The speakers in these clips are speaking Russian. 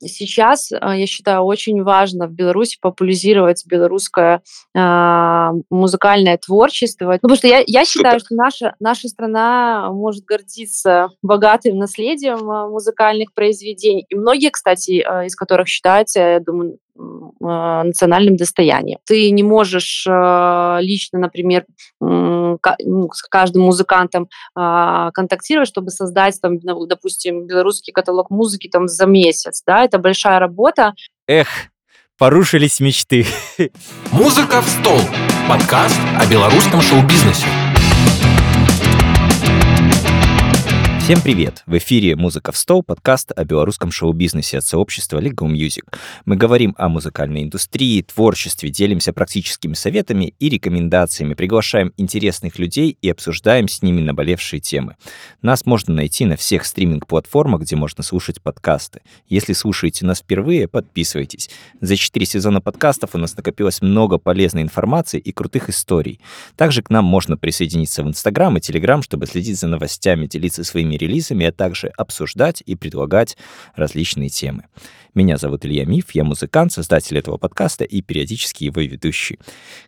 сейчас, а, я считаю, очень важно в Беларуси популяризировать белорусское э, музыкальное творчество. Ну, потому что я, я считаю, что наша, наша страна может гордиться богатым наследием музыкальных произведений. И многие, кстати, из которых считаются, я думаю, а, национальным достоянием. Ты не можешь а, лично, например, ну, с каждым музыкантом а, контактировать, чтобы создать, там, допустим, белорусский каталог музыки там, за месяц. Да? Это большая работа. Эх, порушились мечты. Музыка в стол. Подкаст о белорусском шоу-бизнесе. Всем привет! В эфире «Музыка в стол» подкаст о белорусском шоу-бизнесе от сообщества Legal Music. Мы говорим о музыкальной индустрии, творчестве, делимся практическими советами и рекомендациями, приглашаем интересных людей и обсуждаем с ними наболевшие темы. Нас можно найти на всех стриминг-платформах, где можно слушать подкасты. Если слушаете нас впервые, подписывайтесь. За четыре сезона подкастов у нас накопилось много полезной информации и крутых историй. Также к нам можно присоединиться в Инстаграм и Телеграм, чтобы следить за новостями, делиться своими релизами, а также обсуждать и предлагать различные темы. Меня зовут Илья Миф, я музыкант, создатель этого подкаста и периодически его ведущий.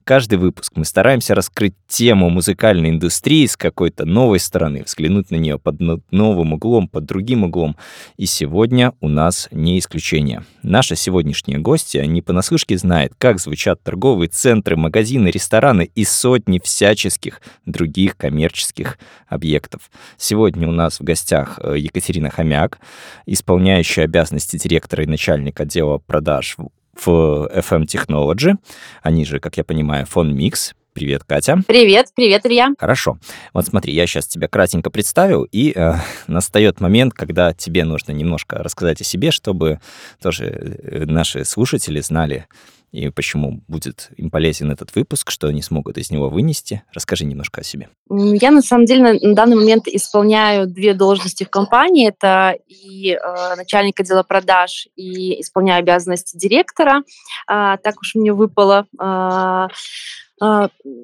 Каждый выпуск мы стараемся раскрыть тему музыкальной индустрии с какой-то новой стороны, взглянуть на нее под новым углом, под другим углом. И сегодня у нас не исключение. Наша сегодняшняя гостья не понаслышке знает, как звучат торговые центры, магазины, рестораны и сотни всяческих других коммерческих объектов. Сегодня у нас в гостях э, Екатерина Хомяк, исполняющая обязанности директора начальник отдела продаж в FM Technology, они же, как я понимаю, фон Микс. Привет, Катя. Привет, привет, Илья. Хорошо. Вот смотри, я сейчас тебя кратенько представил, и э, настает момент, когда тебе нужно немножко рассказать о себе, чтобы тоже э, наши слушатели знали, и почему будет им полезен этот выпуск, что они смогут из него вынести. Расскажи немножко о себе. Я, на самом деле, на данный момент исполняю две должности в компании. Это и э, начальник отдела продаж, и исполняю обязанности директора. Э, так уж мне выпало. Э,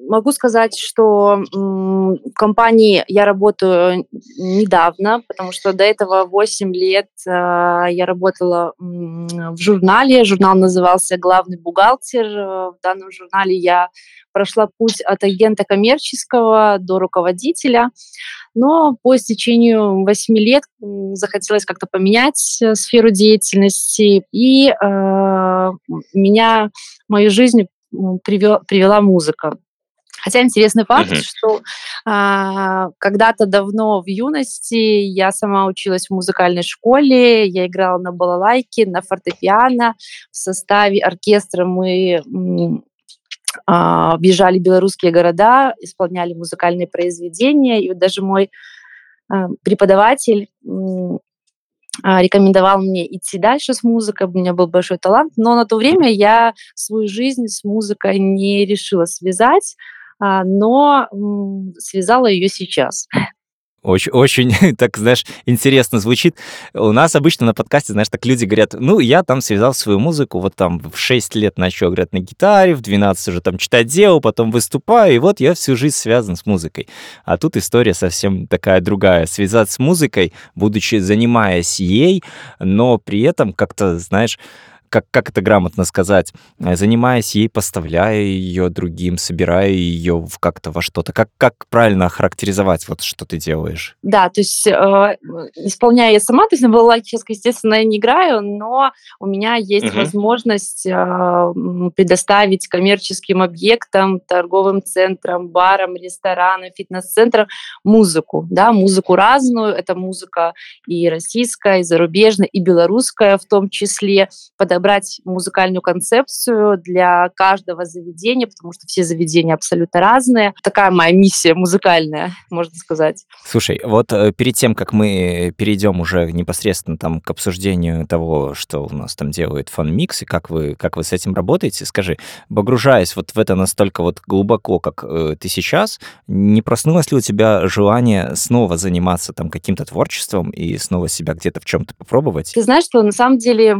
могу сказать, что в компании я работаю недавно, потому что до этого 8 лет а, я работала в журнале. Журнал назывался «Главный бухгалтер». В данном журнале я прошла путь от агента коммерческого до руководителя. Но по истечению 8 лет захотелось как-то поменять э, сферу деятельности, и э, меня, мою жизнь привела музыка. Хотя интересный факт, uh-huh. что а, когда-то давно в юности я сама училась в музыкальной школе, я играла на балалайке, на фортепиано. В составе оркестра мы а, объезжали белорусские города, исполняли музыкальные произведения. И вот даже мой а, преподаватель рекомендовал мне идти дальше с музыкой, у меня был большой талант, но на то время я свою жизнь с музыкой не решила связать, а, но связала ее сейчас. Очень, очень, так, знаешь, интересно звучит. У нас обычно на подкасте, знаешь, так люди говорят, ну, я там связал свою музыку, вот там в 6 лет начал играть на гитаре, в 12 уже там читать дело, потом выступаю, и вот я всю жизнь связан с музыкой. А тут история совсем такая другая. Связаться с музыкой, будучи занимаясь ей, но при этом как-то, знаешь, как, как это грамотно сказать, э, занимаясь ей, поставляя ее другим, собирая ее в как-то во что-то. Как, как правильно охарактеризовать вот, что ты делаешь? Да, то есть э, исполняя я сама, то есть на балалайке сейчас, естественно, я не играю, но у меня есть угу. возможность э, предоставить коммерческим объектам, торговым центрам, барам, ресторанам, фитнес-центрам музыку, да, музыку разную, это музыка и российская, и зарубежная, и белорусская в том числе, под подобрать музыкальную концепцию для каждого заведения, потому что все заведения абсолютно разные. Такая моя миссия музыкальная, можно сказать. Слушай, вот э, перед тем, как мы перейдем уже непосредственно там к обсуждению того, что у нас там делает FonMix, и как вы, как вы с этим работаете, скажи, погружаясь вот в это настолько вот глубоко, как э, ты сейчас, не проснулось ли у тебя желание снова заниматься там каким-то творчеством и снова себя где-то в чем-то попробовать? Ты знаешь, что на самом деле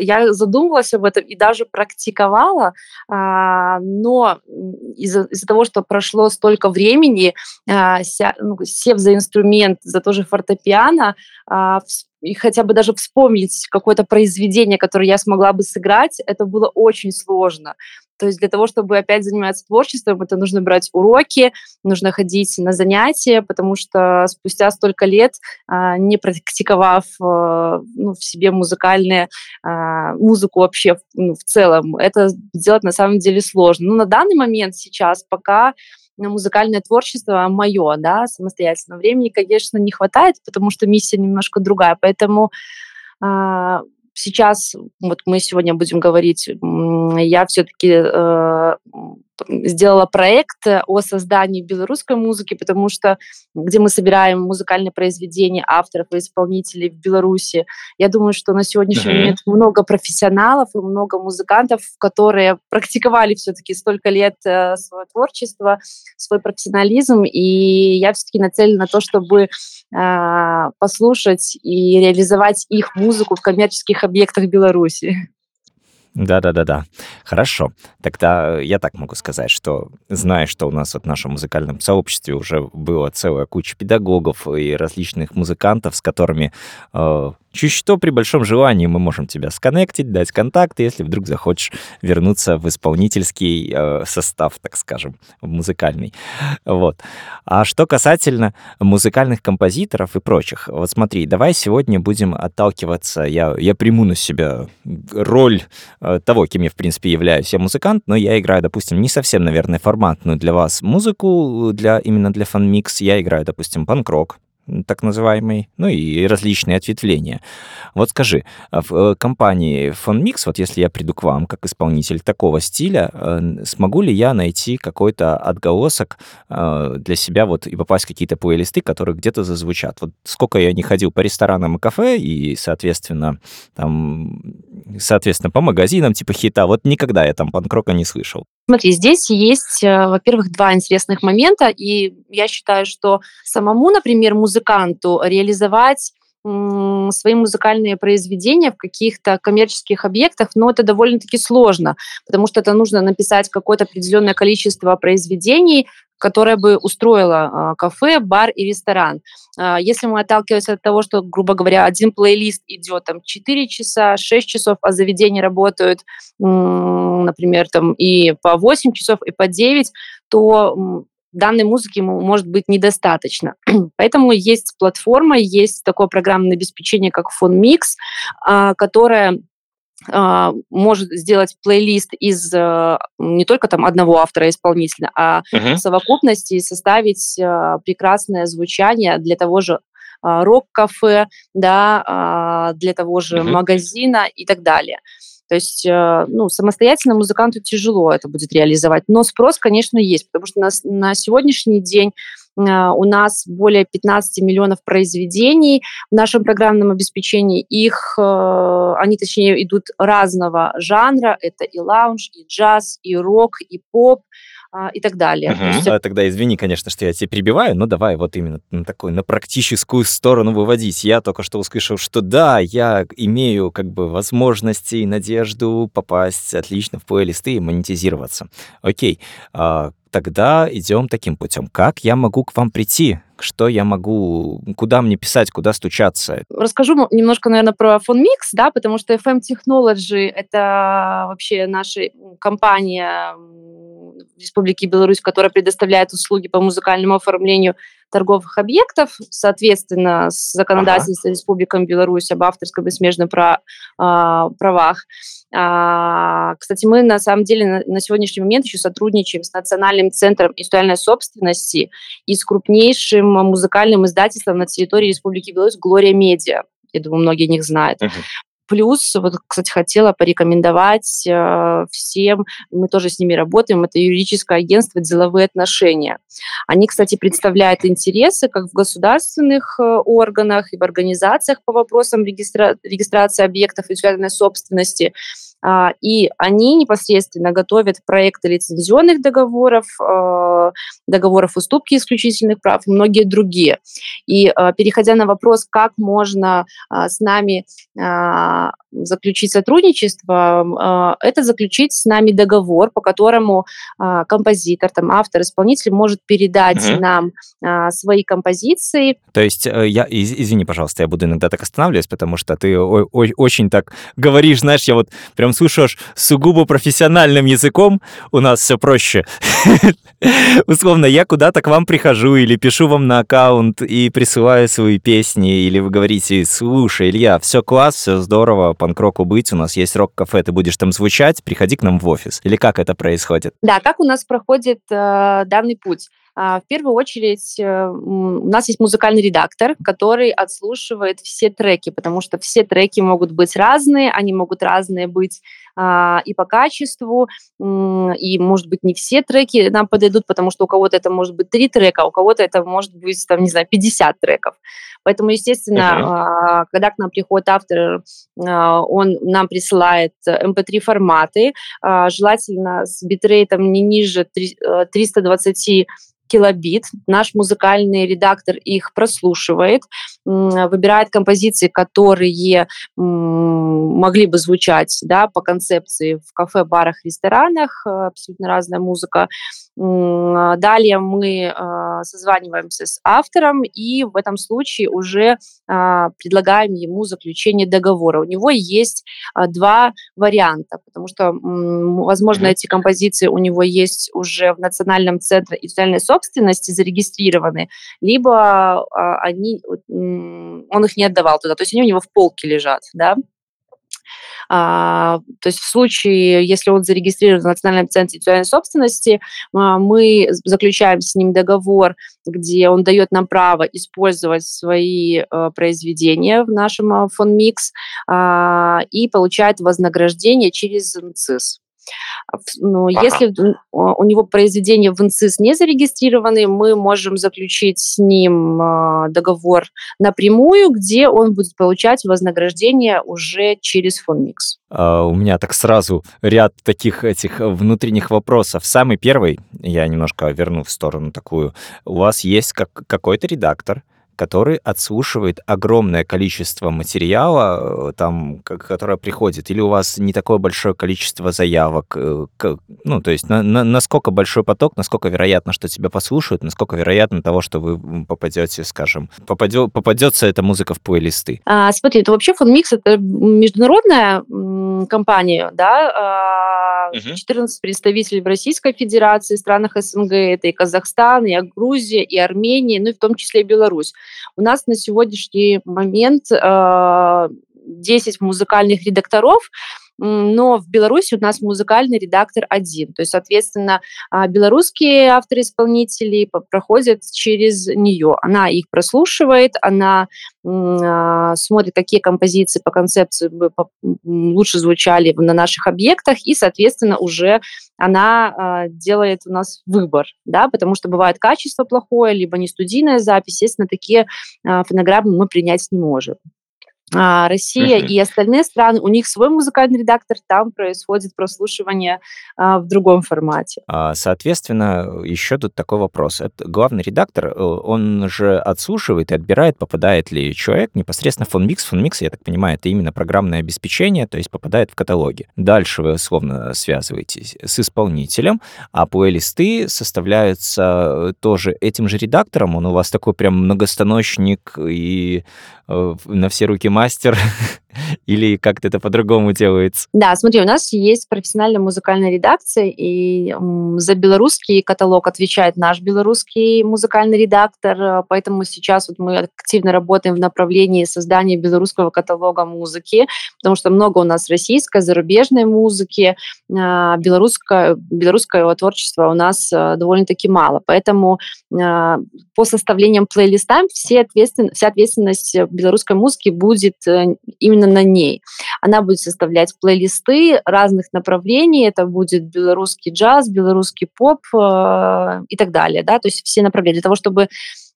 я задумывалась об этом и даже практиковала, а, но из-за из того, что прошло столько времени, а, ну, сев за инструмент, за тоже фортепиано, а, и хотя бы даже вспомнить какое-то произведение, которое я смогла бы сыграть, это было очень сложно. То есть для того, чтобы опять заниматься творчеством, это нужно брать уроки, нужно ходить на занятия, потому что спустя столько лет, а, не практиковав а, ну, в себе музыкальные, а, музыку вообще ну, в целом, это сделать на самом деле сложно. Но на данный момент сейчас пока музыкальное творчество мое, да, самостоятельно. Времени, конечно, не хватает, потому что миссия немножко другая, поэтому сейчас, вот мы сегодня будем говорить, я все-таки э, сделала проект о создании белорусской музыки, потому что где мы собираем музыкальные произведения авторов и исполнителей в Беларуси, я думаю, что на сегодняшний mm-hmm. момент много профессионалов и много музыкантов, которые практиковали все-таки столько лет э, свое творчество, свой профессионализм, и я все-таки нацелена на то, чтобы э, послушать и реализовать их музыку в коммерческих объектах Беларуси. Да-да-да-да. Хорошо. Тогда я так могу сказать, что зная, что у нас вот в нашем музыкальном сообществе уже было целая куча педагогов и различных музыкантов, с которыми э, Чуть что, при большом желании мы можем тебя сконнектить, дать контакты, если вдруг захочешь вернуться в исполнительский э, состав, так скажем, в музыкальный. Вот. А что касательно музыкальных композиторов и прочих, вот смотри, давай сегодня будем отталкиваться, я, я приму на себя роль э, того, кем я, в принципе, являюсь. Я музыкант, но я играю, допустим, не совсем, наверное, форматную для вас музыку, для, именно для FonMix. Я играю, допустим, панк-рок, так называемый, ну и различные ответвления. Вот скажи, а в э, компании FonMix, вот если я приду к вам как исполнитель такого стиля, смогу ли я найти какой-то отголосок э, для себя вот и попасть в какие-то плейлисты, которые где-то зазвучат? Вот сколько я не ходил по ресторанам и кафе и, соответственно, там, соответственно, по магазинам типа хита, вот никогда я там панкрока не слышал. Смотри, здесь есть, во-первых, два интересных момента, и я считаю, что самому, например, музыканту реализовать свои музыкальные произведения в каких-то коммерческих объектах, но это довольно-таки сложно, потому что это нужно написать какое-то определенное количество произведений, которое бы устроило а, кафе, бар и ресторан. А, если мы отталкиваемся от того, что, грубо говоря, один плейлист идет там 4 часа, 6 часов, а заведения работают, например, там и по 8 часов, и по 9, то данной музыки ему может быть недостаточно. Поэтому есть платформа, есть такое программное обеспечение, как FonMix, а, которое а, может сделать плейлист из а, не только там одного автора-исполнителя, а uh-huh. в совокупности составить прекрасное звучание для того же рок-кафе, да, для того же uh-huh. магазина и так далее. То есть, э, ну, самостоятельно музыканту тяжело это будет реализовать, но спрос, конечно, есть, потому что на, на сегодняшний день э, у нас более 15 миллионов произведений в нашем программном обеспечении. Их, э, они, точнее, идут разного жанра. Это и лаунж, и джаз, и рок, и поп, и так далее. Uh-huh. есть... а, тогда извини, конечно, что я тебя перебиваю, но давай вот именно на такую, на практическую сторону выводить. Я только что услышал, что да, я имею как бы возможности и надежду попасть отлично в плейлисты и монетизироваться. Окей, а, тогда идем таким путем. Как я могу к вам прийти? Что я могу, куда мне писать, куда стучаться? Расскажу немножко, наверное, про FonMix, да, потому что FM Technology — это вообще наша компания Республики Беларусь, которая предоставляет услуги по музыкальному оформлению торговых объектов, соответственно, с законодательством ага. Республики Беларусь об авторском и смежных про, а, правах. А, кстати, мы на самом деле на, на сегодняшний момент еще сотрудничаем с Национальным центром интеллектуальной собственности и с крупнейшим музыкальным издательством на территории Республики Беларусь «Глория Медиа». Я думаю, многие них знают. Uh-huh. Плюс, вот, кстати, хотела порекомендовать э, всем, мы тоже с ними работаем, это юридическое агентство «Деловые отношения». Они, кстати, представляют интересы как в государственных э, органах и в организациях по вопросам регистра- регистрации объектов интеллектуальной собственности, и они непосредственно готовят проекты лицензионных договоров, а, договоров уступки исключительных прав и многие другие. И переходя на вопрос, как можно с нами заключить сотрудничество, это заключить с нами договор, по которому композитор, там, автор, исполнитель может передать угу. нам свои композиции. То есть, э, я, извини, пожалуйста, я буду иногда так останавливаться, потому что ты очень так говоришь, знаешь, я вот прям слушаешь сугубо профессиональным языком, у нас все проще. Условно, я куда-то к вам прихожу или пишу вам на аккаунт и присылаю свои песни, или вы говорите, слушай, Илья, все класс, все здорово, панк-року быть, у нас есть рок-кафе, ты будешь там звучать, приходи к нам в офис. Или как это происходит? Да, как у нас проходит э, данный путь? А, в первую очередь э, у нас есть музыкальный редактор, который отслушивает все треки, потому что все треки могут быть разные, они могут разные быть а, и по качеству, и, может быть, не все треки нам подойдут, потому что у кого-то это может быть три трека, а у кого-то это может быть, там, не знаю, 50 треков. Поэтому, естественно, uh-huh. когда к нам приходит автор, он нам присылает MP3 форматы, желательно с битрейтом не ниже 320 килобит. Наш музыкальный редактор их прослушивает, выбирает композиции, которые могли бы звучать да, по концепции в кафе, барах, ресторанах, э, абсолютно разная музыка. Далее мы а, созваниваемся с автором и в этом случае уже а, предлагаем ему заключение договора. У него есть а, два варианта, потому что, возможно, эти композиции у него есть уже в Национальном центре индустриальной собственности зарегистрированы, либо они, он их не отдавал туда, то есть они у него в полке лежат, да, а, то есть в случае, если он зарегистрирован в Национальном центре интеллектуальной собственности, а, мы заключаем с ним договор, где он дает нам право использовать свои а, произведения в нашем фон-микс и получает вознаграждение через НЦИС. Но ага. если у него произведения в НЦИС не зарегистрированы, мы можем заключить с ним а, договор напрямую, где он будет получать вознаграждение уже через Фонмикс. Uh, у меня так сразу ряд таких этих внутренних вопросов. Самый первый, я немножко верну в сторону такую. У вас есть как, какой-то редактор, который отслушивает огромное количество материала, э, там, которое приходит, или у вас не такое большое количество заявок, э, ну, то есть на, на, насколько большой поток, насколько вероятно, что тебя послушают, насколько вероятно того, что вы попадете, скажем, попадет, попадется эта музыка в плейлисты? А, смотри, это вообще фонмикс, это международная компания, да, 14 а, представителей в Российской Федерации, странах СНГ, это и Казахстан, и Грузия, и Армения, ну и в том числе и Беларусь. У нас на сегодняшний момент 10 а, музыкальных редакторов, но в Беларуси у нас музыкальный редактор один. То есть, соответственно, а, белорусские авторы-исполнители проходят через нее. Она их прослушивает, она а, смотрит, какие композиции по концепции лучше звучали на наших объектах, и, соответственно, уже она а, делает у нас выбор, да, потому что бывает качество плохое, либо не студийная запись, естественно, такие фонограммы мы принять не можем. А, Россия uh-huh. и остальные страны, у них свой музыкальный редактор, там происходит прослушивание а, в другом формате. А, соответственно, еще тут такой вопрос. Это главный редактор, э, он же отслушивает и отбирает, попадает ли человек непосредственно в фонмикс. Фонмикс, я так понимаю, это именно программное обеспечение, то есть попадает в каталоги. Дальше вы условно связываетесь с исполнителем, а плейлисты составляются тоже этим же редактором. Он у вас такой прям многостаночник и э, на все руки мастер мастер. или как-то это по-другому делается? Да, смотри, у нас есть профессиональная музыкальная редакция, и за белорусский каталог отвечает наш белорусский музыкальный редактор, э, поэтому сейчас вот мы активно работаем в направлении создания белорусского каталога музыки, потому что много у нас российской, зарубежной музыки, белорусское, белорусского творчества у нас э, довольно-таки мало, поэтому по составлениям плейлиста все ответствен, вся ответственность белорусской музыки будет э, именно именно на ней. Она будет составлять плейлисты разных направлений. Это будет белорусский джаз, белорусский поп э, и так далее. Да? То есть все направления. Для того, чтобы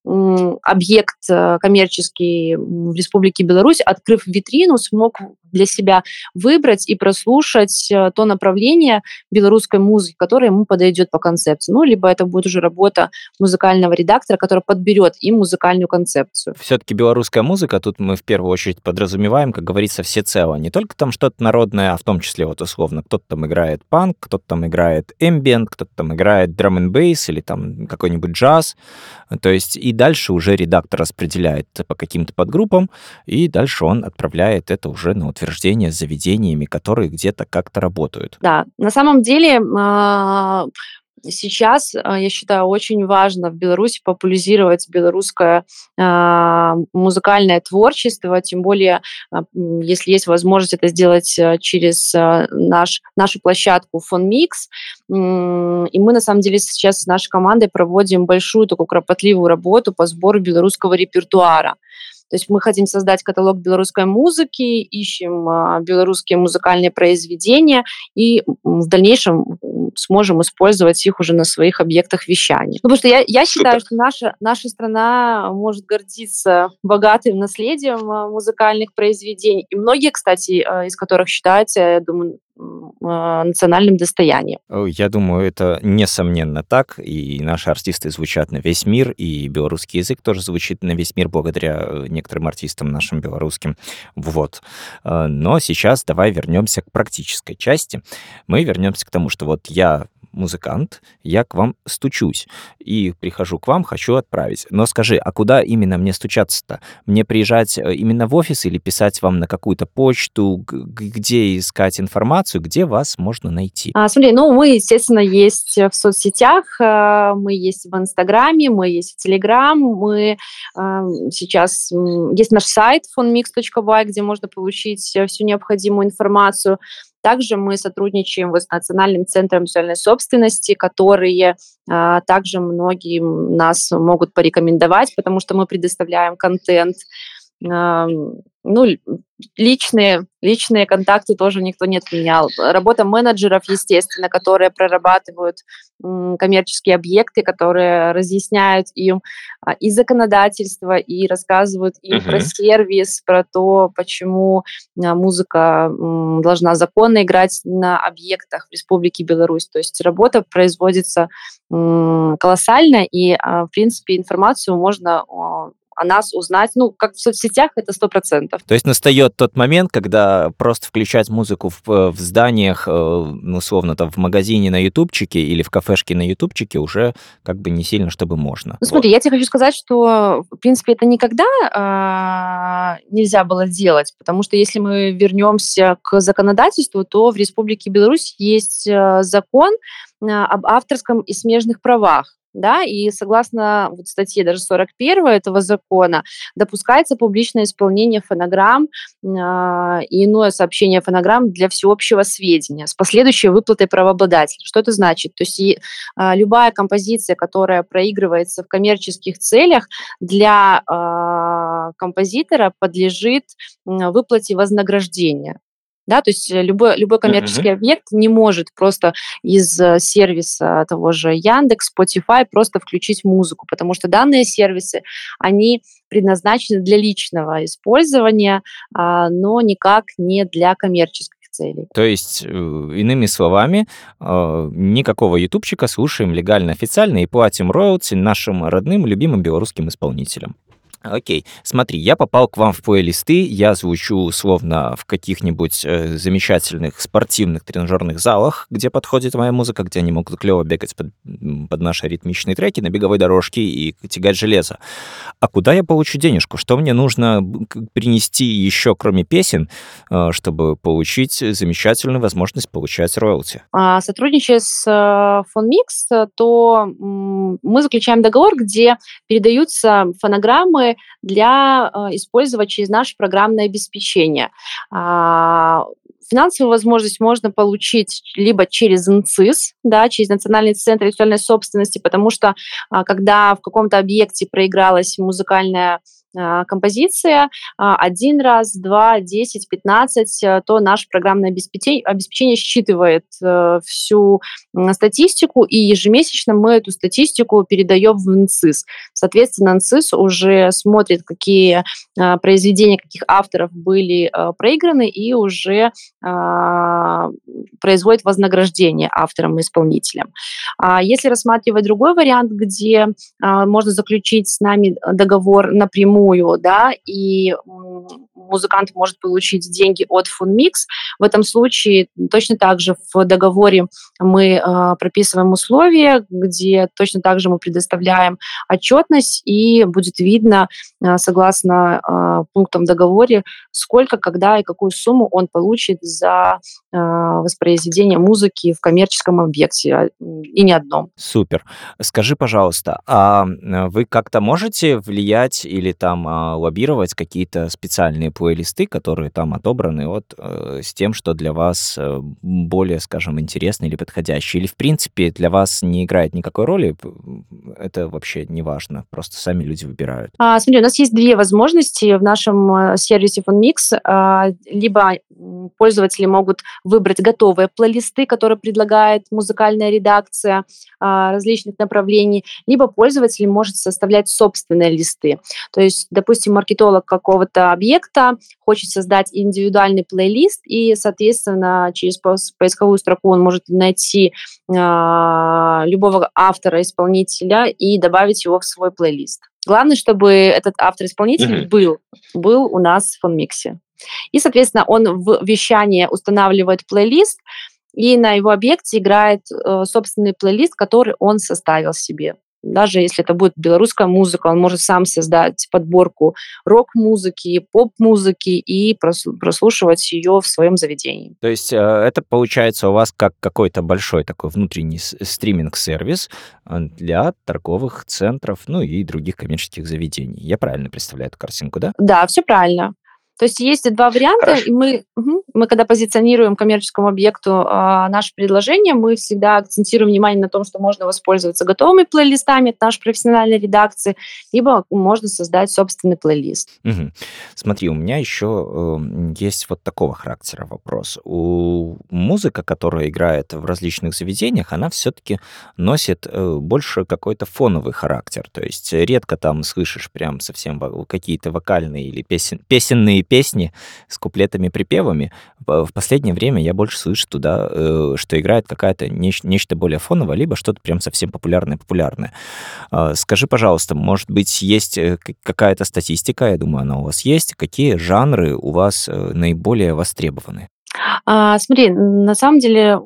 объект э, коммерческий в Республике Беларусь, открыв витрину, смог для себя выбрать и прослушать э, то направление белорусской музыки, которое ему подойдет по концепции. Ну, либо это будет уже работа музыкального редактора, который подберет им музыкальную концепцию. Все-таки белорусская музыка, тут мы в первую очередь подразумеваем, как говорится, все цело. Не только там что-то народное, а в том числе вот условно кто-то там играет панк, кто-то там играет эмбиент, кто-то там играет драм н бейс или там какой-нибудь джаз. То есть и дальше уже редактор распределяет по каким-то подгруппам, и дальше он отправляет это уже на утверждение с заведениями, которые где-то как-то работают. Да, на самом деле а, сейчас, а, я считаю, очень важно в Беларуси популяризировать белорусское э, музыкальное творчество, тем более, э, если есть возможность это сделать через э, наш, нашу площадку FonMix. И мы, на самом деле, сейчас с нашей командой проводим большую такую кропотливую работу по сбору белорусского репертуара. То есть мы хотим создать каталог белорусской музыки, ищем а, белорусские музыкальные произведения и в дальнейшем сможем использовать их уже на своих объектах вещания. Ну, потому что я, я считаю, что наша, наша страна может гордиться богатым наследием а, музыкальных произведений. И многие, кстати, а, из которых считаются, я думаю, национальным достоянием. Я думаю, это несомненно так, и наши артисты звучат на весь мир, и белорусский язык тоже звучит на весь мир благодаря э, некоторым артистам нашим белорусским. Вот. А, но сейчас давай вернемся к практической части. Мы вернемся к тому, что вот я музыкант, я к вам стучусь и прихожу к вам, хочу отправить. Но скажи, а куда именно мне стучаться-то? Мне приезжать э, именно в офис или писать вам на какую-то почту? Где искать информацию? Где вас можно найти? А, смотри, ну мы, естественно, есть в соцсетях, э, мы есть в Инстаграме, мы есть в Телеграм, мы э, сейчас... Есть наш сайт fonmix.by, где можно получить всю необходимую информацию. Также мы сотрудничаем с Национальным центром визуальной собственности, которые а, также многие нас могут порекомендовать, потому что мы предоставляем контент ну, личные, личные контакты тоже никто не отменял. Работа менеджеров, естественно, которые прорабатывают коммерческие объекты, которые разъясняют им а, и законодательство, и рассказывают им uh-huh. про сервис, про то, почему а, музыка должна законно играть на объектах в Республике Беларусь. То есть работа производится колоссально, и, а, в принципе, информацию можно о нас узнать, ну, как в соцсетях, это сто процентов. То есть настает тот момент, когда просто включать музыку в, э, в зданиях, э, ну, условно, там, в магазине на ютубчике или в кафешке на ютубчике уже как бы не сильно, чтобы можно. Ну, смотри, вот. я тебе хочу сказать, что, в принципе, это никогда э, нельзя было делать, потому что если мы вернемся к законодательству, то в Республике Беларусь есть э, закон об авторском и смежных правах да, и согласно вот статье даже 41 этого закона допускается публичное исполнение фонограмм э, и иное сообщение фонограмм для всеобщего сведения с последующей выплатой правообладателя. Что это значит? То есть и, э, любая композиция, которая проигрывается в коммерческих целях, для э, композитора подлежит выплате вознаграждения. Да, то есть э, любой, любой коммерческий uh-huh. объект не может просто из э, сервиса того же Яндекс, Spotify просто включить музыку, потому что данные сервисы, они предназначены для личного использования, а, но никак не для коммерческих целей. То есть, э, иными словами, никакого ютубчика слушаем легально, официально и платим роялти нашим родным, любимым белорусским исполнителям. Окей, смотри, я попал к вам в плейлисты, я звучу словно в каких-нибудь э, замечательных спортивных тренажерных залах, где подходит моя музыка, где они могут клево бегать под, под наши ритмичные треки на беговой дорожке и тягать железо. А куда я получу денежку? Что мне нужно принести еще, кроме песен, э, чтобы получить замечательную возможность получать роялти? А, сотрудничая с э, Фонмикс, то мы заключаем договор, где передаются фонограммы для э, использовать через наше программное обеспечение. Финансовую возможность можно получить либо через НЦИС, да, через Национальный центр интеллектуальной собственности, потому что а, когда в каком-то объекте проигралась музыкальная композиция, а, один раз, два, десять, пятнадцать, э, то наше программное обеспечение, считывает э, всю статистику, и ежемесячно мы эту статистику передаем в НЦИС. Соответственно, НЦИС уже смотрит, какие а, произведения каких авторов были проиграны, и уже производит вознаграждение авторам и исполнителям. Если рассматривать другой вариант, где можно заключить с нами договор напрямую, напрямую, да, и музыкант может получить деньги от Funmix. В этом случае точно так же в договоре мы э, прописываем условия, где точно так же мы предоставляем отчетность, и будет видно, э, согласно э, пунктам в договоре, сколько, когда и какую сумму он получит за э, воспроизведение музыки в коммерческом объекте, и не одном. Супер. Скажи, пожалуйста, а вы как-то можете влиять или там лоббировать какие-то специальные плейлисты, которые там отобраны вот э, с тем, что для вас э, более, скажем, интересно или подходящий, или в принципе для вас не играет никакой роли, это вообще не важно, просто сами люди выбирают. А, смотри, у нас есть две возможности в нашем э, сервисе FunMix. А, либо пользователи могут выбрать готовые плейлисты, которые предлагает музыкальная редакция а, различных направлений, либо пользователь может составлять собственные листы. То есть, допустим, маркетолог какого-то объекта хочет создать индивидуальный плейлист, и, соответственно, через поисковую строку он может найти э, любого автора-исполнителя и добавить его в свой плейлист. Главное, чтобы этот автор-исполнитель mm-hmm. был, был у нас в фонмиксе. И, соответственно, он в вещание устанавливает плейлист, и на его объекте играет э, собственный плейлист, который он составил себе даже если это будет белорусская музыка, он может сам создать подборку рок-музыки, поп-музыки и прослушивать ее в своем заведении. То есть э, это получается у вас как какой-то большой такой внутренний стриминг-сервис э, для торговых центров, ну и других коммерческих заведений. Я правильно представляю эту картинку, да? Да, все правильно. То есть есть два варианта, Хорошо. и мы, угу, мы когда позиционируем коммерческому объекту а, наше предложение, мы всегда акцентируем внимание на том, что можно воспользоваться готовыми плейлистами от нашей профессиональной редакции, либо можно создать собственный плейлист. Угу. Смотри, у меня еще э, есть вот такого характера вопрос. У музыка, которая играет в различных заведениях, она все-таки носит э, больше какой-то фоновый характер. То есть редко там слышишь прям совсем какие-то вокальные или песен, песенные песни с куплетами-припевами. В последнее время я больше слышу туда, э, что играет какая-то нечто более фоновое, либо что-то прям совсем популярное-популярное. А, скажи, пожалуйста, может быть, есть э, какая-то статистика, я думаю, она у вас есть, какие жанры у вас э, наиболее востребованы? А, смотри, на самом деле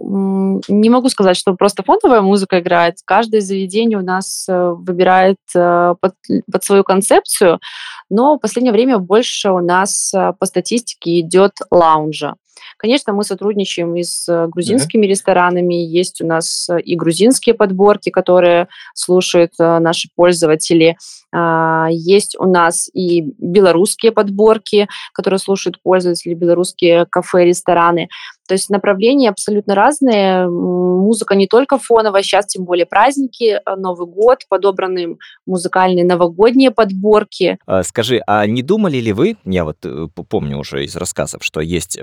не могу сказать, что просто фоновая музыка играет. Каждое заведение у нас выбирает под, под свою концепцию, но в последнее время больше у нас э, по статистике идет лаунжа. Конечно, мы сотрудничаем и с э, грузинскими mm-hmm. ресторанами. Есть у нас э, и грузинские подборки, которые слушают наши пользователи. А, есть у нас и белорусские подборки, которые слушают пользователи, белорусские кафе, рестораны. То есть направления абсолютно разные. Музыка не только фоновая, сейчас тем более праздники, э, Новый год, подобраны музыкальные новогодние подборки. А, скажи, а не думали ли вы, я вот э, помню уже из рассказов, что есть э,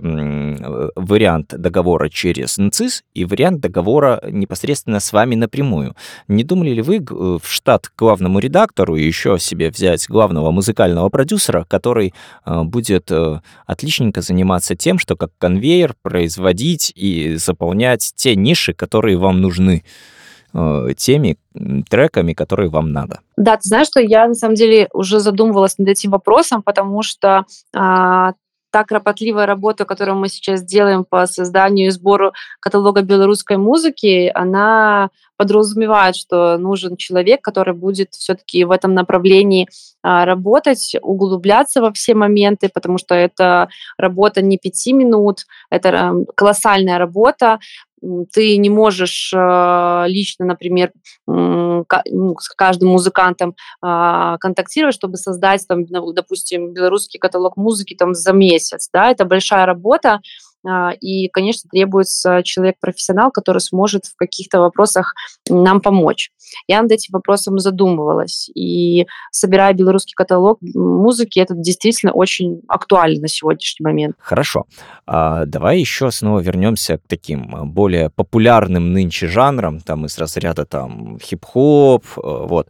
вариант договора через НЦИС и вариант договора непосредственно с вами напрямую. Не думали ли вы в штат главному редактору еще себе взять главного музыкального продюсера, который будет отличненько заниматься тем, что как конвейер производит производить и заполнять те ниши, которые вам нужны э, теми треками, которые вам надо. Да, ты знаешь, что я на самом деле уже задумывалась над этим вопросом, потому что а, та кропотливая работа, которую мы сейчас делаем по созданию и сбору каталога белорусской музыки, она подразумевает, что нужен человек, который будет все-таки в этом направлении а, работать, углубляться во все моменты, потому что это работа не пяти минут, это эм, колоссальная работа, ты не можешь э, лично, например, ну, с каждым музыкантом а, контактировать, чтобы создать, там, допустим, белорусский каталог музыки там, за месяц. Да? Это большая работа, а, и, конечно, требуется человек-профессионал, который сможет в каких-то вопросах нам помочь. Я над этим вопросом задумывалась, и собирая белорусский каталог музыки, это действительно очень актуально на сегодняшний момент. Хорошо. А давай еще снова вернемся к таким а, более популярным нынче жанрам, там из разряда там хип-хоп, э, вот.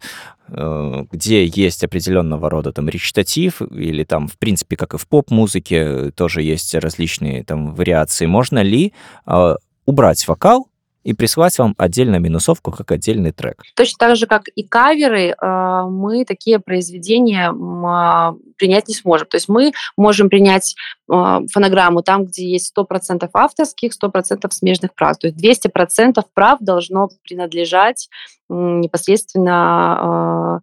Э, где есть определенного рода там речитатив, или там, в принципе, как и в поп-музыке, тоже есть различные там вариации. Можно ли э, убрать вокал и прислать вам отдельно минусовку как отдельный трек. Точно так же, как и каверы, э, мы такие произведения а, принять не сможем. То есть мы можем принять фонограмму там, где есть 100% авторских, 100% смежных прав. То есть 200% прав должно принадлежать непосредственно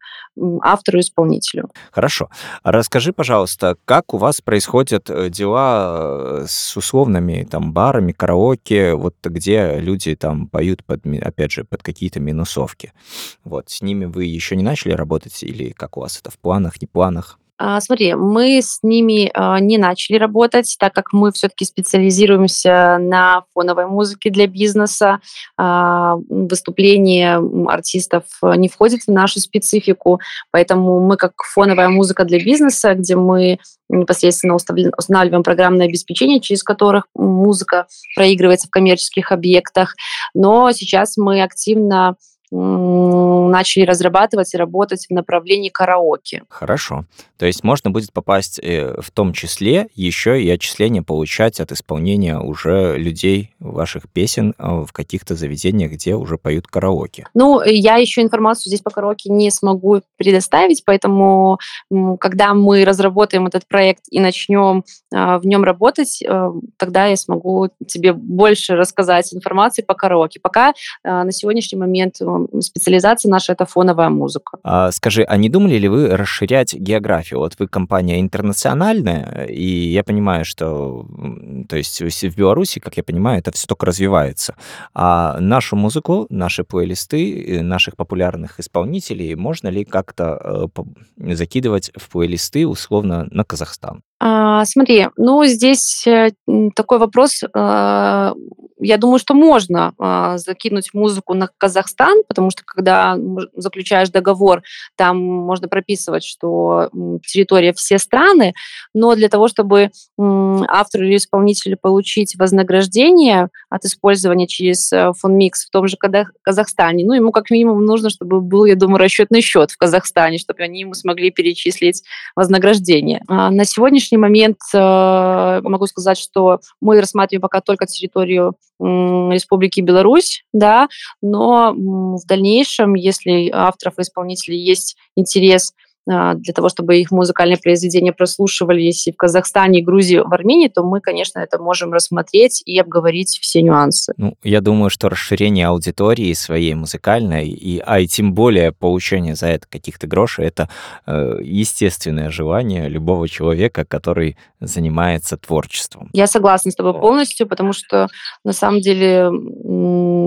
автору-исполнителю. Хорошо. Расскажи, пожалуйста, как у вас происходят э, дела э, с условными там барами, караоке, вот где люди там поют, под, опять же, под какие-то минусовки. Вот, с ними вы еще не начали работать или как у вас это в планах, не планах? А, смотри, мы с ними а, не начали работать, так как мы все-таки специализируемся на фоновой музыке для бизнеса. А, выступление артистов не входит в нашу специфику, поэтому мы как фоновая музыка для бизнеса, где мы непосредственно устанавливаем программное обеспечение, через которых музыка проигрывается в коммерческих объектах. Но сейчас мы активно начали разрабатывать и работать в направлении караоке. Хорошо. То есть можно будет попасть э, в том числе еще и отчисления получать от исполнения уже людей ваших песен а, в каких-то заведениях, где уже поют караоке. Ну, я еще информацию здесь по караоке не смогу предоставить, поэтому когда мы разработаем этот проект и начнем а, в нем работать, э, тогда я смогу тебе больше рассказать информации по караоке. Пока а, на сегодняшний момент специализация наша это фоновая музыка. А, скажи, а не думали ли вы расширять географию? Вот вы компания интернациональная, и я понимаю, что то есть в Беларуси, как я понимаю, это все только развивается. А нашу музыку, наши плейлисты, наших популярных исполнителей можно ли как-то э, закидывать в плейлисты условно на Казахстан? А, смотри, ну здесь э, такой вопрос. Э, я думаю, что можно э, закинуть музыку на Казахстан, потому что когда заключаешь договор, там можно прописывать, что территория все страны, но для того, чтобы э, автору или исполнителю получить вознаграждение от использования через э, фонмикс в том же Казахстане, ну ему как минимум нужно, чтобы был, я думаю, расчетный счет в Казахстане, чтобы они ему смогли перечислить вознаграждение. А на сегодняшний сегодняшний момент э, могу сказать, что мы рассматриваем пока только территорию Республики Беларусь, да, но в дальнейшем, если авторов и исполнителей есть интерес для того, чтобы их музыкальные произведения прослушивались и в Казахстане, и Грузии, в Армении, то мы, конечно, это можем рассмотреть и обговорить все нюансы. Ну, я думаю, что расширение аудитории своей музыкальной, и, а и тем более получение за это каких-то грошей, это э, естественное желание любого человека, который занимается творчеством. Я согласна с тобой полностью, потому что на самом деле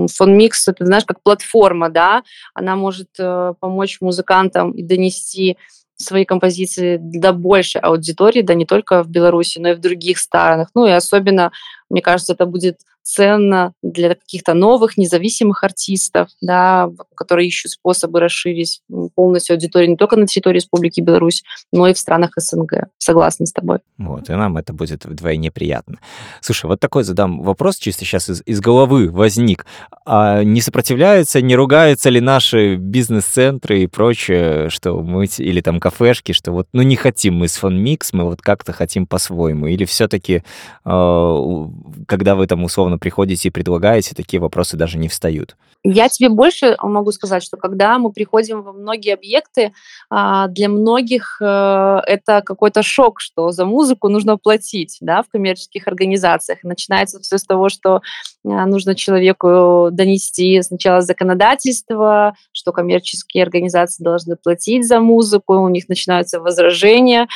фон микс, это знаешь, как платформа, да, она может э, помочь музыкантам и донести свои композиции до большей аудитории, да не только в Беларуси, но и в других странах. Ну и особенно, мне кажется, это будет ценно для каких-то новых независимых артистов, да, которые ищут способы расширить полностью аудиторию не только на территории Республики Беларусь, но и в странах СНГ. Согласна с тобой. Вот, и нам это будет вдвойне приятно. Слушай, вот такой задам вопрос, чисто сейчас из, из головы возник. А не сопротивляются, не ругаются ли наши бизнес-центры и прочее, что мы, или там кафешки, что вот, ну, не хотим мы с фон-микс, мы вот как-то хотим по-своему, или все-таки, а, когда вы там условно приходите и предлагаете, такие вопросы даже не встают. Я тебе больше могу сказать, что когда мы приходим во многие объекты, а, для многих э, это какой-то шок, что за музыку нужно платить да, в коммерческих организациях. Начинается все с того, что а, нужно человеку донести сначала законодательство, что коммерческие организации должны платить за музыку, у них начинаются возражения,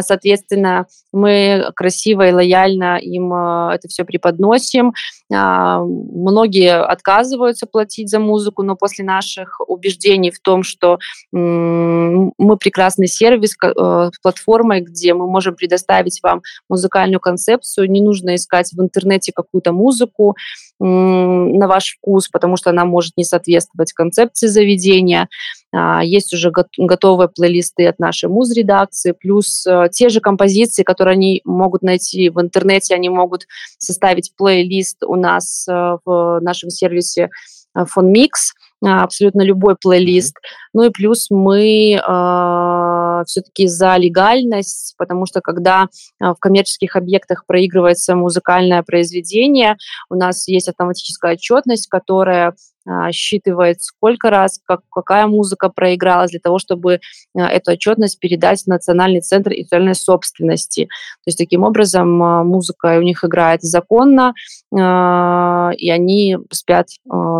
Соответственно, мы красиво и лояльно им это все преподносим. Многие отказываются платить за музыку, но после наших убеждений в том, что мы прекрасный сервис, платформой, где мы можем предоставить вам музыкальную концепцию, не нужно искать в интернете какую-то музыку, на ваш вкус, потому что она может не соответствовать концепции заведения. А, есть уже готовые плейлисты от нашей муз-редакции, плюс э, те же композиции, которые они могут найти в интернете, они могут составить плейлист у нас э, в нашем сервисе э, абсолютно любой плейлист. Ну и плюс мы э, все-таки за легальность, потому что когда в коммерческих объектах проигрывается музыкальное произведение, у нас есть автоматическая отчетность, которая а, считывает, сколько раз, как, какая музыка проигралась, для того, чтобы а, эту отчетность передать в Национальный центр интеллектуальной собственности. То есть таким образом а, музыка у них играет законно, и они спят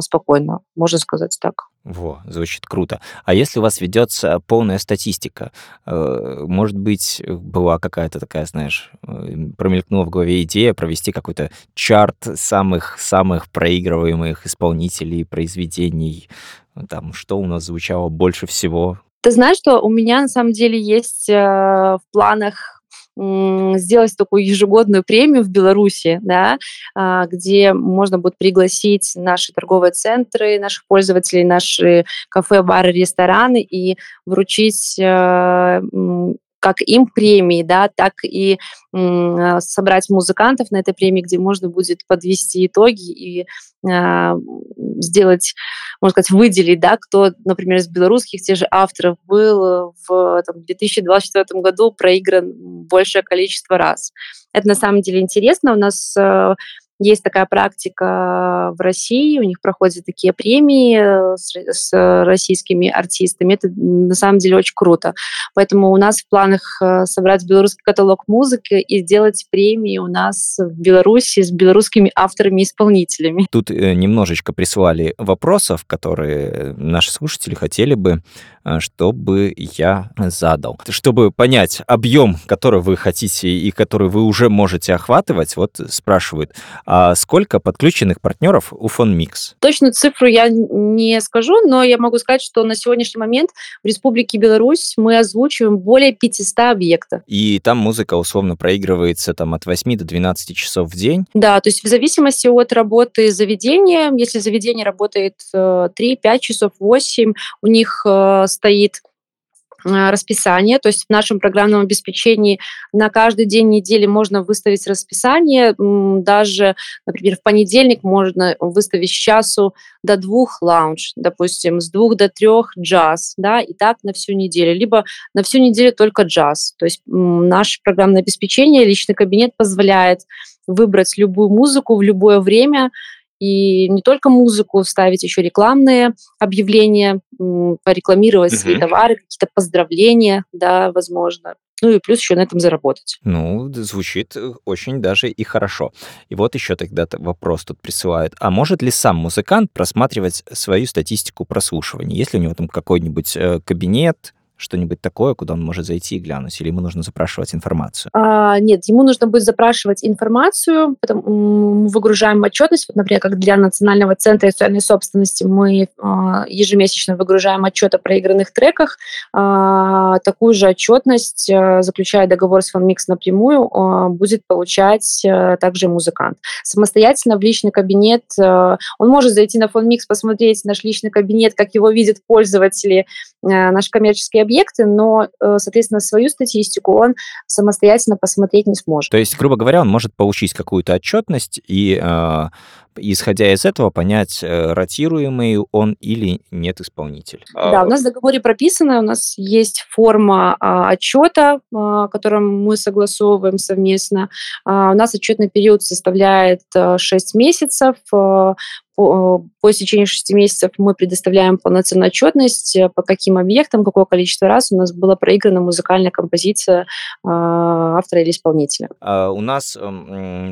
спокойно, можно сказать так. Во, звучит круто. А если у вас ведется полная статистика, э, может быть, была какая-то такая, знаешь, э, промелькнула в голове идея провести какой-то чарт самых-самых проигрываемых исполнителей, произведений, там, что у нас звучало больше всего? Ты знаешь, что у меня на самом деле есть э, в планах сделать такую ежегодную премию в Беларуси, да, а, где можно будет пригласить наши торговые центры, наших пользователей, наши кафе, бары, рестораны и вручить э, как им премии, да, так и э, собрать музыкантов на этой премии, где можно будет подвести итоги и э, сделать, можно сказать, выделить, да, кто, например, из белорусских тех же авторов был в там, 2024 году проигран большее количество раз. Это на самом деле интересно. У нас э, есть такая практика в России, у них проходят такие премии э, с, с российскими артистами. Это на самом деле очень круто. Поэтому у нас в планах э, собрать белорусский каталог музыки и сделать премии у нас в Беларуси с белорусскими авторами и исполнителями. Тут э, немножечко прислали вопросов, которые наши слушатели хотели бы, чтобы я задал. Чтобы понять объем, который вы хотите и который вы уже можете охватывать, вот спрашивают, а сколько подключенных партнеров у FonMix? Точную цифру я не скажу, но я могу сказать, что на сегодняшний момент в Республике Беларусь мы озвучиваем более 500 объектов. И там музыка условно проигрывается там, от 8 до 12 часов в день? Да, то есть в зависимости от работы заведения, если заведение работает 3-5 э, часов, 8, у них э, стоит Э, расписание, то есть в нашем программном обеспечении на каждый день недели можно выставить расписание, даже, например, в понедельник можно выставить с часу до двух лаунж, допустим, с двух до трех джаз, да, и так на всю неделю, либо на всю неделю только джаз. То есть наше программное обеспечение, личный кабинет позволяет выбрать любую музыку в любое время, и не только музыку, ставить еще рекламные объявления, порекламировать mm-hmm. свои товары, какие-то поздравления, да, возможно. Ну и плюс еще на этом заработать. Ну, звучит э, очень даже и хорошо. И вот еще тогда вопрос тут присылают. А может ли сам музыкант просматривать свою статистику прослушивания? Если у него там какой-нибудь э, кабинет, что-нибудь такое, куда он может зайти и глянуть, или ему нужно запрашивать информацию? А, нет, ему нужно будет запрашивать информацию, потом мы выгружаем отчетность, вот, например, как для Национального центра интеллектуальной собственности мы а, ежемесячно выгружаем отчет о проигранных треках, а, такую же отчетность, а, заключая договор с FunMix напрямую, а, будет получать а, также музыкант. Самостоятельно в личный кабинет, а, он может зайти на FunMix, посмотреть наш личный кабинет, как его видят пользователи, а, наши коммерческие объекты, но, э, соответственно, свою статистику он самостоятельно посмотреть не сможет. То есть, грубо говоря, он может получить какую-то отчетность и э, исходя из этого, понять, э, ротируемый он или нет исполнитель. Да, у нас в договоре прописано, у нас есть форма а, отчета, а, которую мы согласовываем совместно. А, у нас отчетный период составляет а, 6 месяцев. А, по, по истечении 6 месяцев мы предоставляем полноценную отчетность, э, по каким объектам, какое количество раз у нас была проиграна музыкальная композиция автора или исполнителя. А у нас,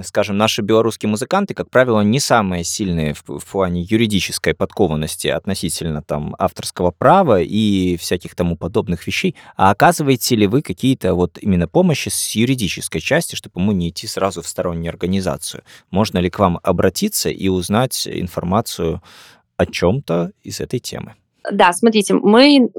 скажем, наши белорусские музыканты, как правило, не самые сильные в, в плане юридической подкованности относительно там авторского права и всяких тому подобных вещей. А оказываете ли вы какие-то вот именно помощи с юридической части, чтобы ему не идти сразу в стороннюю организацию? Можно ли к вам обратиться и узнать информацию о чем-то из этой темы? Да, смотрите, мы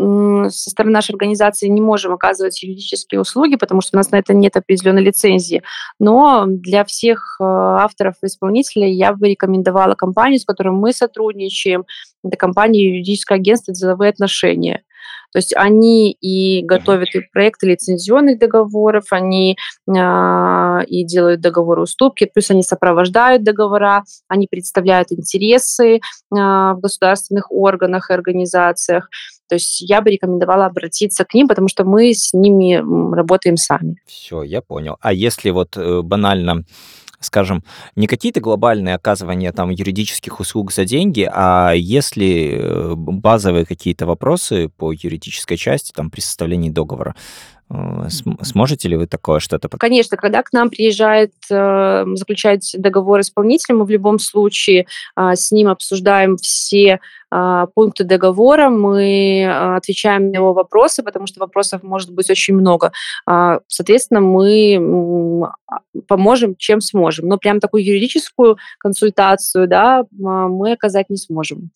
со стороны нашей организации не можем оказывать юридические услуги, потому что у нас на это нет определенной лицензии. Но для всех э, авторов и исполнителей я бы рекомендовала компанию, с которой мы сотрудничаем. Это компания юридическое агентство «Деловые отношения». То есть они и готовят и проекты лицензионных договоров, они э, и делают договоры уступки, плюс они сопровождают договора, они представляют интересы э, в государственных органах и организациях. То есть я бы рекомендовала обратиться к ним, потому что мы с ними работаем сами. Все, я понял. А если вот э, банально скажем, не какие-то глобальные оказывания там юридических услуг за деньги, а если э, базовые какие-то вопросы по юридической части там при составлении договора, сможете ли вы такое что-то? Конечно, когда к нам приезжает э, заключать договор исполнитель, мы в любом случае э, с ним обсуждаем все э, пункты договора, мы э, отвечаем на его вопросы, потому что вопросов может быть очень много. Э, соответственно, мы поможем, чем сможем. Но прям такую юридическую консультацию да, мы оказать не сможем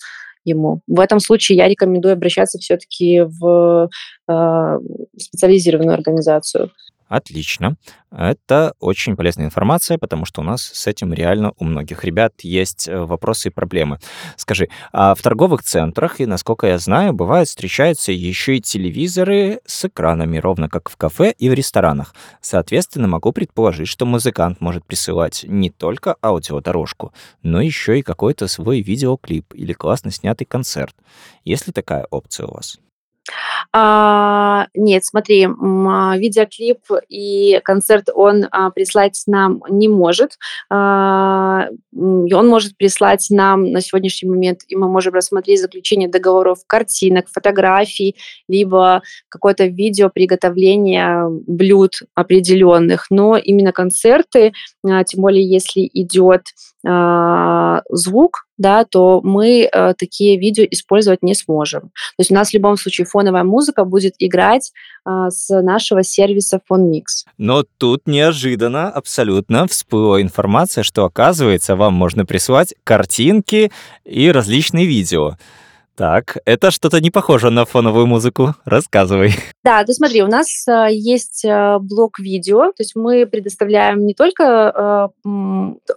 ему. В этом случае я рекомендую обращаться все-таки в э, специализированную организацию. Отлично. Это очень полезная информация, потому что у нас с этим реально у многих ребят есть э, вопросы и проблемы. Скажи, а в торговых центрах, и насколько я знаю, бывает встречаются еще и телевизоры с экранами, ровно как в кафе и в ресторанах. Соответственно, могу предположить, что музыкант может присылать не только аудиодорожку, но еще и какой-то свой видеоклип или классно снятый концерт. Есть ли такая опция у вас? А, нет, смотри, а, видеоклип и концерт он а, прислать нам не может. А, он может прислать нам на сегодняшний момент, и мы можем рассмотреть заключение договоров картинок, фотографий, либо какое-то видео приготовления блюд определенных. Но именно концерты, а, тем более если идет звук, да, то мы э, такие видео использовать не сможем. То есть у нас в любом случае фоновая музыка будет играть э, с нашего сервиса FonMix. Но тут неожиданно абсолютно всплыла информация, что оказывается вам можно присылать картинки и различные видео. Так, это что-то не похоже на фоновую музыку. Рассказывай. Да, ты смотри, у нас э, есть э, блок видео, то есть мы предоставляем не только э,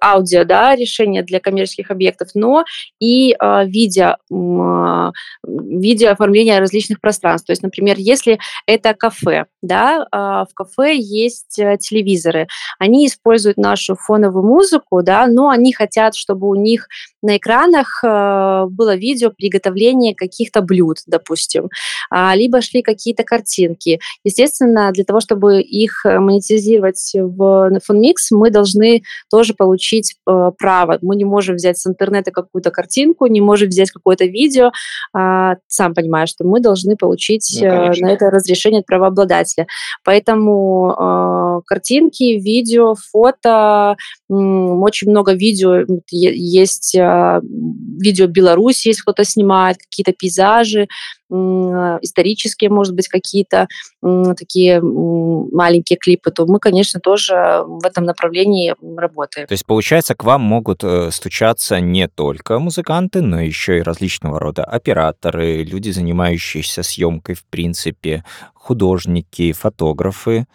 аудио, да, решения для коммерческих объектов, но и э, видео, э, видео оформления различных пространств. То есть, например, если это кафе, да, э, в кафе есть э, телевизоры, они используют нашу фоновую музыку, да, но они хотят, чтобы у них на экранах э, было видео приготовления приготовление каких-то блюд, допустим, а, либо шли какие-то картинки. Естественно, для того, чтобы их э, монетизировать в FunMix, мы должны тоже получить э, право. Мы не можем взять с интернета какую-то картинку, не можем взять какое-то видео. А, сам понимаешь, что мы должны получить ну, э, на это разрешение от правообладателя. Поэтому картинки, видео, фото, очень много видео есть, видео Беларуси, если кто-то снимает, какие-то пейзажи, исторические, может быть, какие-то такие маленькие клипы, то мы, конечно, тоже в этом направлении работаем. То есть, получается, к вам могут э, стучаться не только музыканты, но еще и различного рода операторы, люди, занимающиеся съемкой, в принципе, художники, фотографы.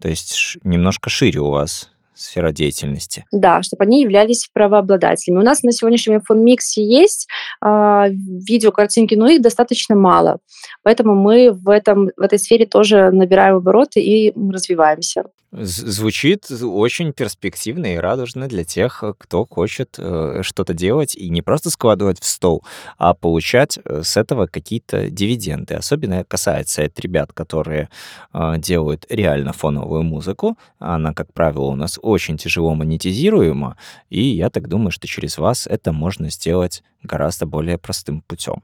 То есть немножко шире у вас сфера деятельности. Да, чтобы они являлись правообладателями. У нас на в фонмиксе есть э, видео, картинки, но их достаточно мало. Поэтому мы в, этом, в этой сфере тоже набираем обороты и развиваемся. Звучит очень перспективно и радужно для тех, кто хочет э, что-то делать и не просто складывать в стол, а получать э, с этого какие-то дивиденды. Особенно касается это ребят, которые э, делают реально фоновую музыку. Она, как правило, у нас очень тяжело монетизируема, и я так думаю, что через вас это можно сделать гораздо более простым путем.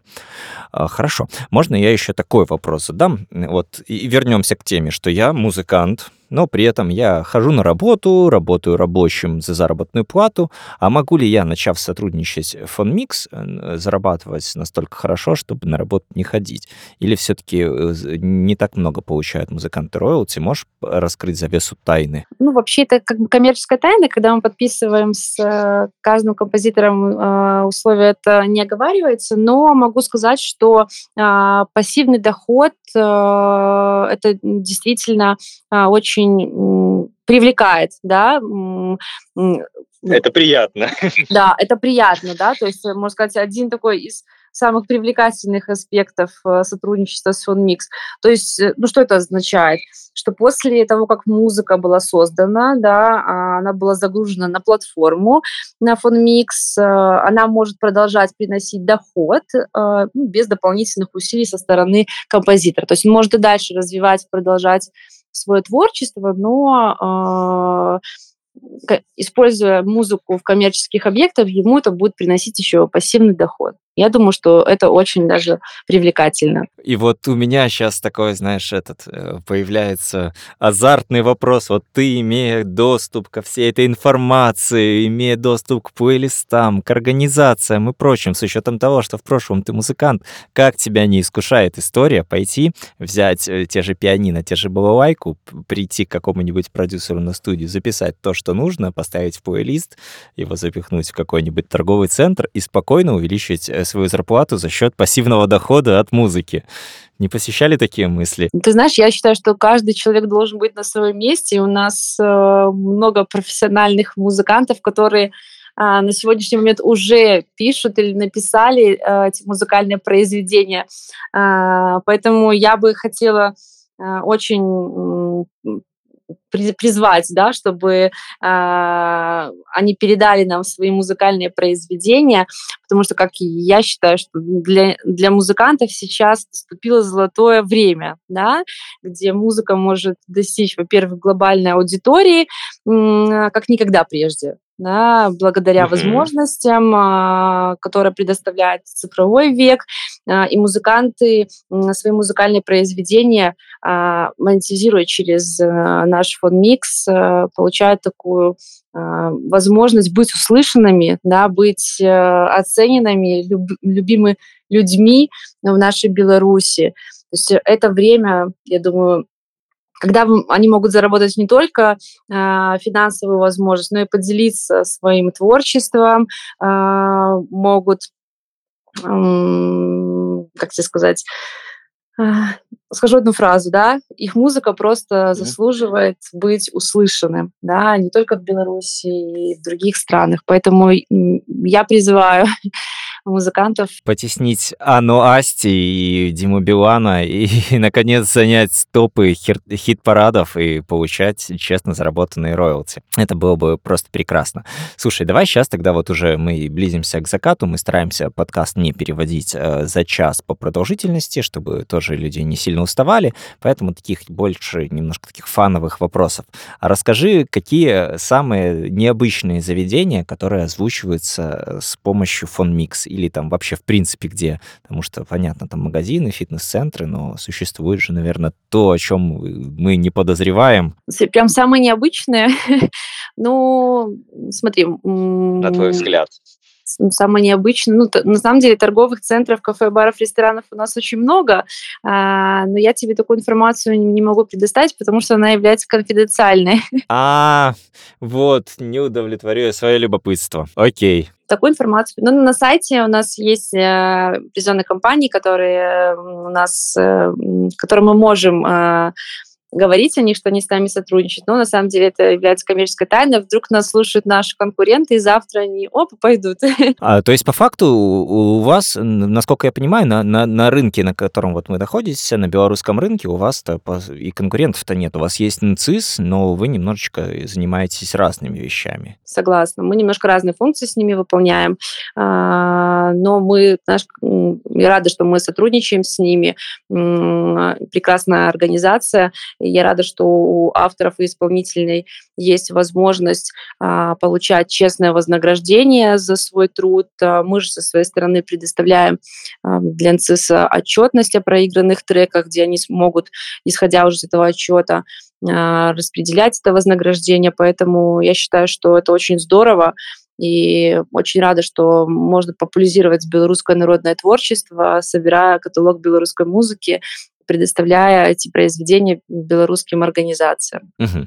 А, хорошо. Можно я еще такой вопрос задам? Вот и вернемся к теме, что я музыкант, но при этом я хожу на работу, работаю рабочим за заработную плату, а могу ли я, начав сотрудничать в Фонмикс, э, зарабатывать настолько хорошо, чтобы на работу не ходить? Или все-таки э, не так много получают музыканты роялти? Можешь раскрыть завесу тайны? Ну, вообще, это как бы коммерческая тайна, когда мы подписываем с э, каждым композитором условия, это не оговаривается, но могу сказать, что а, пассивный доход это действительно а, очень привлекает, да. Это приятно. Да, это приятно, да, то есть, можно сказать, один такой из самых привлекательных аспектов э, сотрудничества с FunMix. То есть, э, ну что это означает? Что после того, как музыка была создана, да, а, она была загружена на платформу, на э, она может продолжать приносить доход ну, без дополнительных усилий со стороны композитора. То есть он может и дальше развивать, продолжать свое творчество, но используя музыку в коммерческих объектах, ему это будет приносить еще пассивный доход. Я думаю, что это очень даже привлекательно. И вот у меня сейчас такой, знаешь, этот э, появляется азартный вопрос. Вот ты, имея доступ ко всей этой информации, имея доступ к плейлистам, к организациям и прочим, с учетом того, что в прошлом ты музыкант, как тебя не искушает история пойти, взять э, те же пианино, те же балалайку, прийти к какому-нибудь продюсеру на студию, записать то, что нужно, поставить в плейлист, его запихнуть в какой-нибудь торговый центр и спокойно увеличить э, свою зарплату за счет пассивного дохода от музыки. Не посещали такие мысли? Ты знаешь, я считаю, что каждый человек должен быть на своем месте. У нас э, много профессиональных музыкантов, которые э, на сегодняшний момент уже пишут или написали э, эти музыкальные произведения. Э, поэтому я бы хотела э, очень призвать, да, чтобы э, они передали нам свои музыкальные произведения, потому что, как я считаю, что для, для музыкантов сейчас наступило золотое время, да, где музыка может достичь, во-первых, глобальной аудитории, э, как никогда прежде да, благодаря mm-hmm. возможностям, а, которые предоставляет цифровой век, а, и музыканты свои музыкальные произведения а, монетизируя через наш фон Микс, получают такую возможность быть услышанными, да, быть а, оцененными, люб, любимыми людьми в нашей Беларуси. То есть это время, я думаю, когда они могут заработать не только э, финансовую возможность, но и поделиться своим творчеством, э, могут, э, как тебе сказать, э, скажу одну фразу, да, их музыка просто заслуживает быть услышанным, да, не только в Беларуси, и в других странах. Поэтому я призываю музыкантов. Потеснить Анну Асти и Диму Билана и, и наконец, занять топы хит-парадов и получать честно заработанные роялти. Это было бы просто прекрасно. Слушай, давай сейчас тогда вот уже мы близимся к закату, мы стараемся подкаст не переводить э, за час по продолжительности, чтобы тоже люди не сильно уставали, поэтому таких больше немножко таких фановых вопросов. А расскажи, какие самые необычные заведения, которые озвучиваются с помощью фон Микс или там вообще в принципе где? Потому что, понятно, там магазины, фитнес-центры, но существует же, наверное, то, о чем мы не подозреваем. Прям самое необычное. ну, смотри. На твой взгляд самое необычное. Ну, на самом деле торговых центров, кафе, баров, ресторанов у нас очень много, а, но я тебе такую информацию не могу предоставить, потому что она является конфиденциальной. А, вот, не удовлетворю свое любопытство. Окей такую информацию. Но на сайте у нас есть э, определенные компании, которые у нас, э, которые мы можем э, говорить о них, что они с нами сотрудничают. Но на самом деле это является коммерческой тайной. Вдруг нас слушают наши конкуренты, и завтра они, оп, пойдут. А, то есть, по факту, у вас, насколько я понимаю, на, на, на рынке, на котором вот мы находимся, на белорусском рынке, у вас и конкурентов-то нет. У вас есть НЦИС, но вы немножечко занимаетесь разными вещами. Согласна. Мы немножко разные функции с ними выполняем, а, но мы наш, рады, что мы сотрудничаем с ними. Прекрасная организация, я рада, что у авторов и исполнительной есть возможность а, получать честное вознаграждение за свой труд. А, мы же со своей стороны предоставляем а, для НЦИС отчетность о проигранных треках, где они смогут, исходя уже из этого отчета, распределять это вознаграждение. Поэтому я считаю, что это очень здорово. И очень рада, что можно популяризировать белорусское народное творчество, собирая каталог белорусской музыки предоставляя эти произведения белорусским организациям. Угу.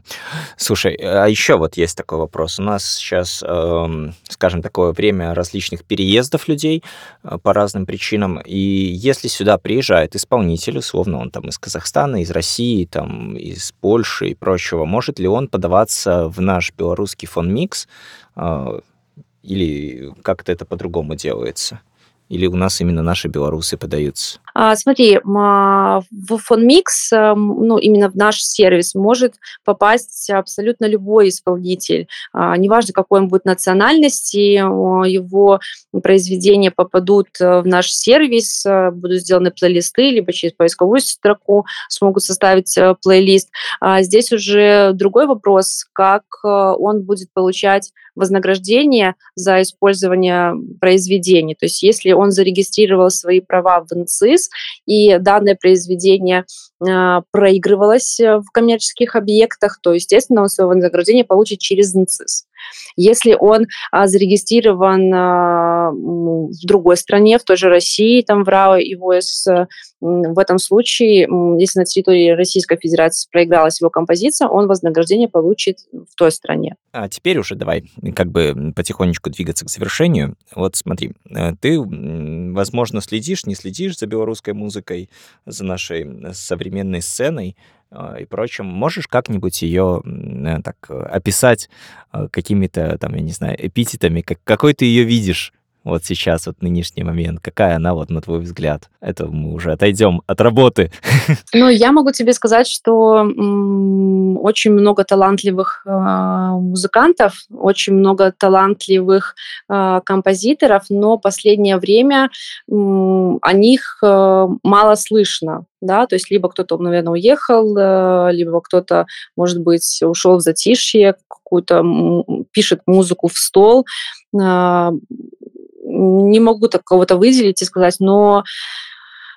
Слушай, а еще вот есть такой вопрос. У нас сейчас, эм, скажем, такое время различных переездов людей э, по разным причинам. И если сюда приезжает исполнитель, условно, он там из Казахстана, из России, там, из Польши и прочего, может ли он подаваться в наш белорусский фон микс э, или как-то это по-другому делается? Или у нас именно наши белорусы подаются? А, смотри, а, в фонмикс, ну, именно в наш сервис может попасть абсолютно любой исполнитель. А, неважно, какой он будет национальности, его произведения попадут э, в наш сервис, э, будут сделаны плейлисты, либо через поисковую строку смогут составить э, плейлист. Здесь уже другой вопрос, как он будет получать вознаграждение за использование произведений. То есть если он зарегистрировал свои права в НЦИС, и данное произведение проигрывалось в коммерческих объектах, то, естественно, он свое вознаграждение получит через НЦИС. Если он а, зарегистрирован а, в другой стране, в той же России, там в РАО и ВОС, в этом случае, если на территории Российской Федерации проигралась его композиция, он вознаграждение получит в той стране. А теперь уже давай как бы потихонечку двигаться к завершению. Вот смотри, э, ты, возможно, следишь, не следишь за белорусской музыкой, за нашей современной сценой, а, и прочим. Можешь как-нибудь ее э, так описать э, какими-то, там, я не знаю, эпитетами, как, какой ты ее видишь вот сейчас, вот нынешний момент? Какая она, вот на твой взгляд? Это мы уже отойдем от работы. Ну, я могу тебе сказать, что очень много талантливых э, музыкантов, очень много талантливых э, композиторов, но последнее время м- о них э, мало слышно. Да, то есть либо кто-то, наверное, уехал, э, либо кто-то, может быть, ушел в затишье, какую-то пишет музыку в стол. Не могу так кого-то выделить и сказать, но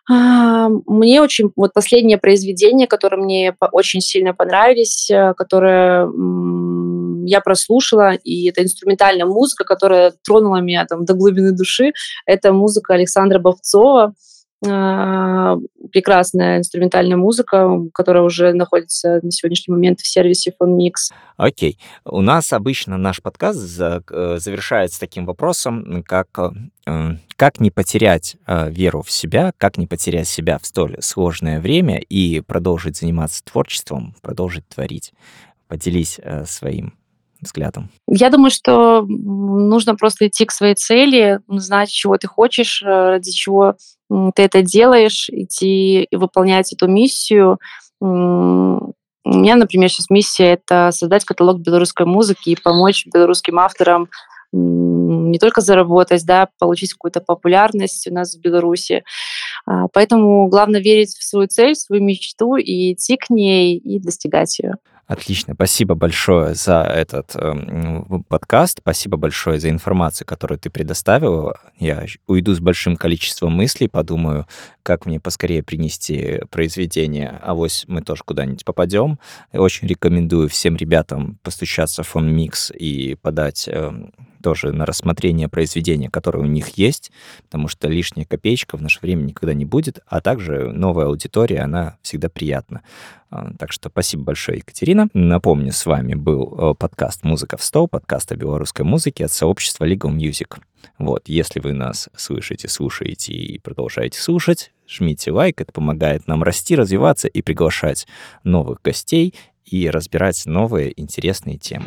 а, мне очень вот последнее произведение, которое мне очень сильно понравились, э, которое я прослушала, и это инструментальная музыка, которая тронула меня там до глубины души. Это музыка Александра Бовцова. А, прекрасная инструментальная музыка, которая уже находится на сегодняшний момент в сервисе PhoneMix. Окей. У нас обычно наш подкаст э, завершается таким вопросом, как э, как не потерять э, веру в себя, как не потерять себя в столь сложное время и продолжить заниматься творчеством, продолжить творить. Поделись своим взглядом? Я думаю, что нужно просто идти к своей цели, знать, чего ты хочешь, ради чего ты это делаешь, идти и выполнять эту миссию. У меня, например, сейчас миссия — это создать каталог белорусской музыки и помочь белорусским авторам не только заработать, да, получить какую-то популярность у нас в Беларуси. А, поэтому главное верить в свою цель, в свою мечту и идти к ней и достигать ее. Отлично. Спасибо большое за этот э, подкаст. Спасибо большое за информацию, которую ты предоставила. Я уйду с большим количеством мыслей, подумаю, как мне поскорее принести произведение. А вот мы тоже куда-нибудь попадем. Очень рекомендую всем ребятам постучаться в фон Микс и подать э, тоже на рассмотрение произведения, которое у них есть, потому что лишняя копеечка в наше время никогда не будет, а также новая аудитория, она всегда приятна. А, так что спасибо большое, Екатерина. Напомню, с вами был э, подкаст «Музыка в стол», подкаст о белорусской музыке от сообщества Legal Music. Вот, если вы нас слышите, слушаете и продолжаете слушать, жмите лайк, это помогает нам расти, развиваться и приглашать новых гостей и разбирать новые интересные темы.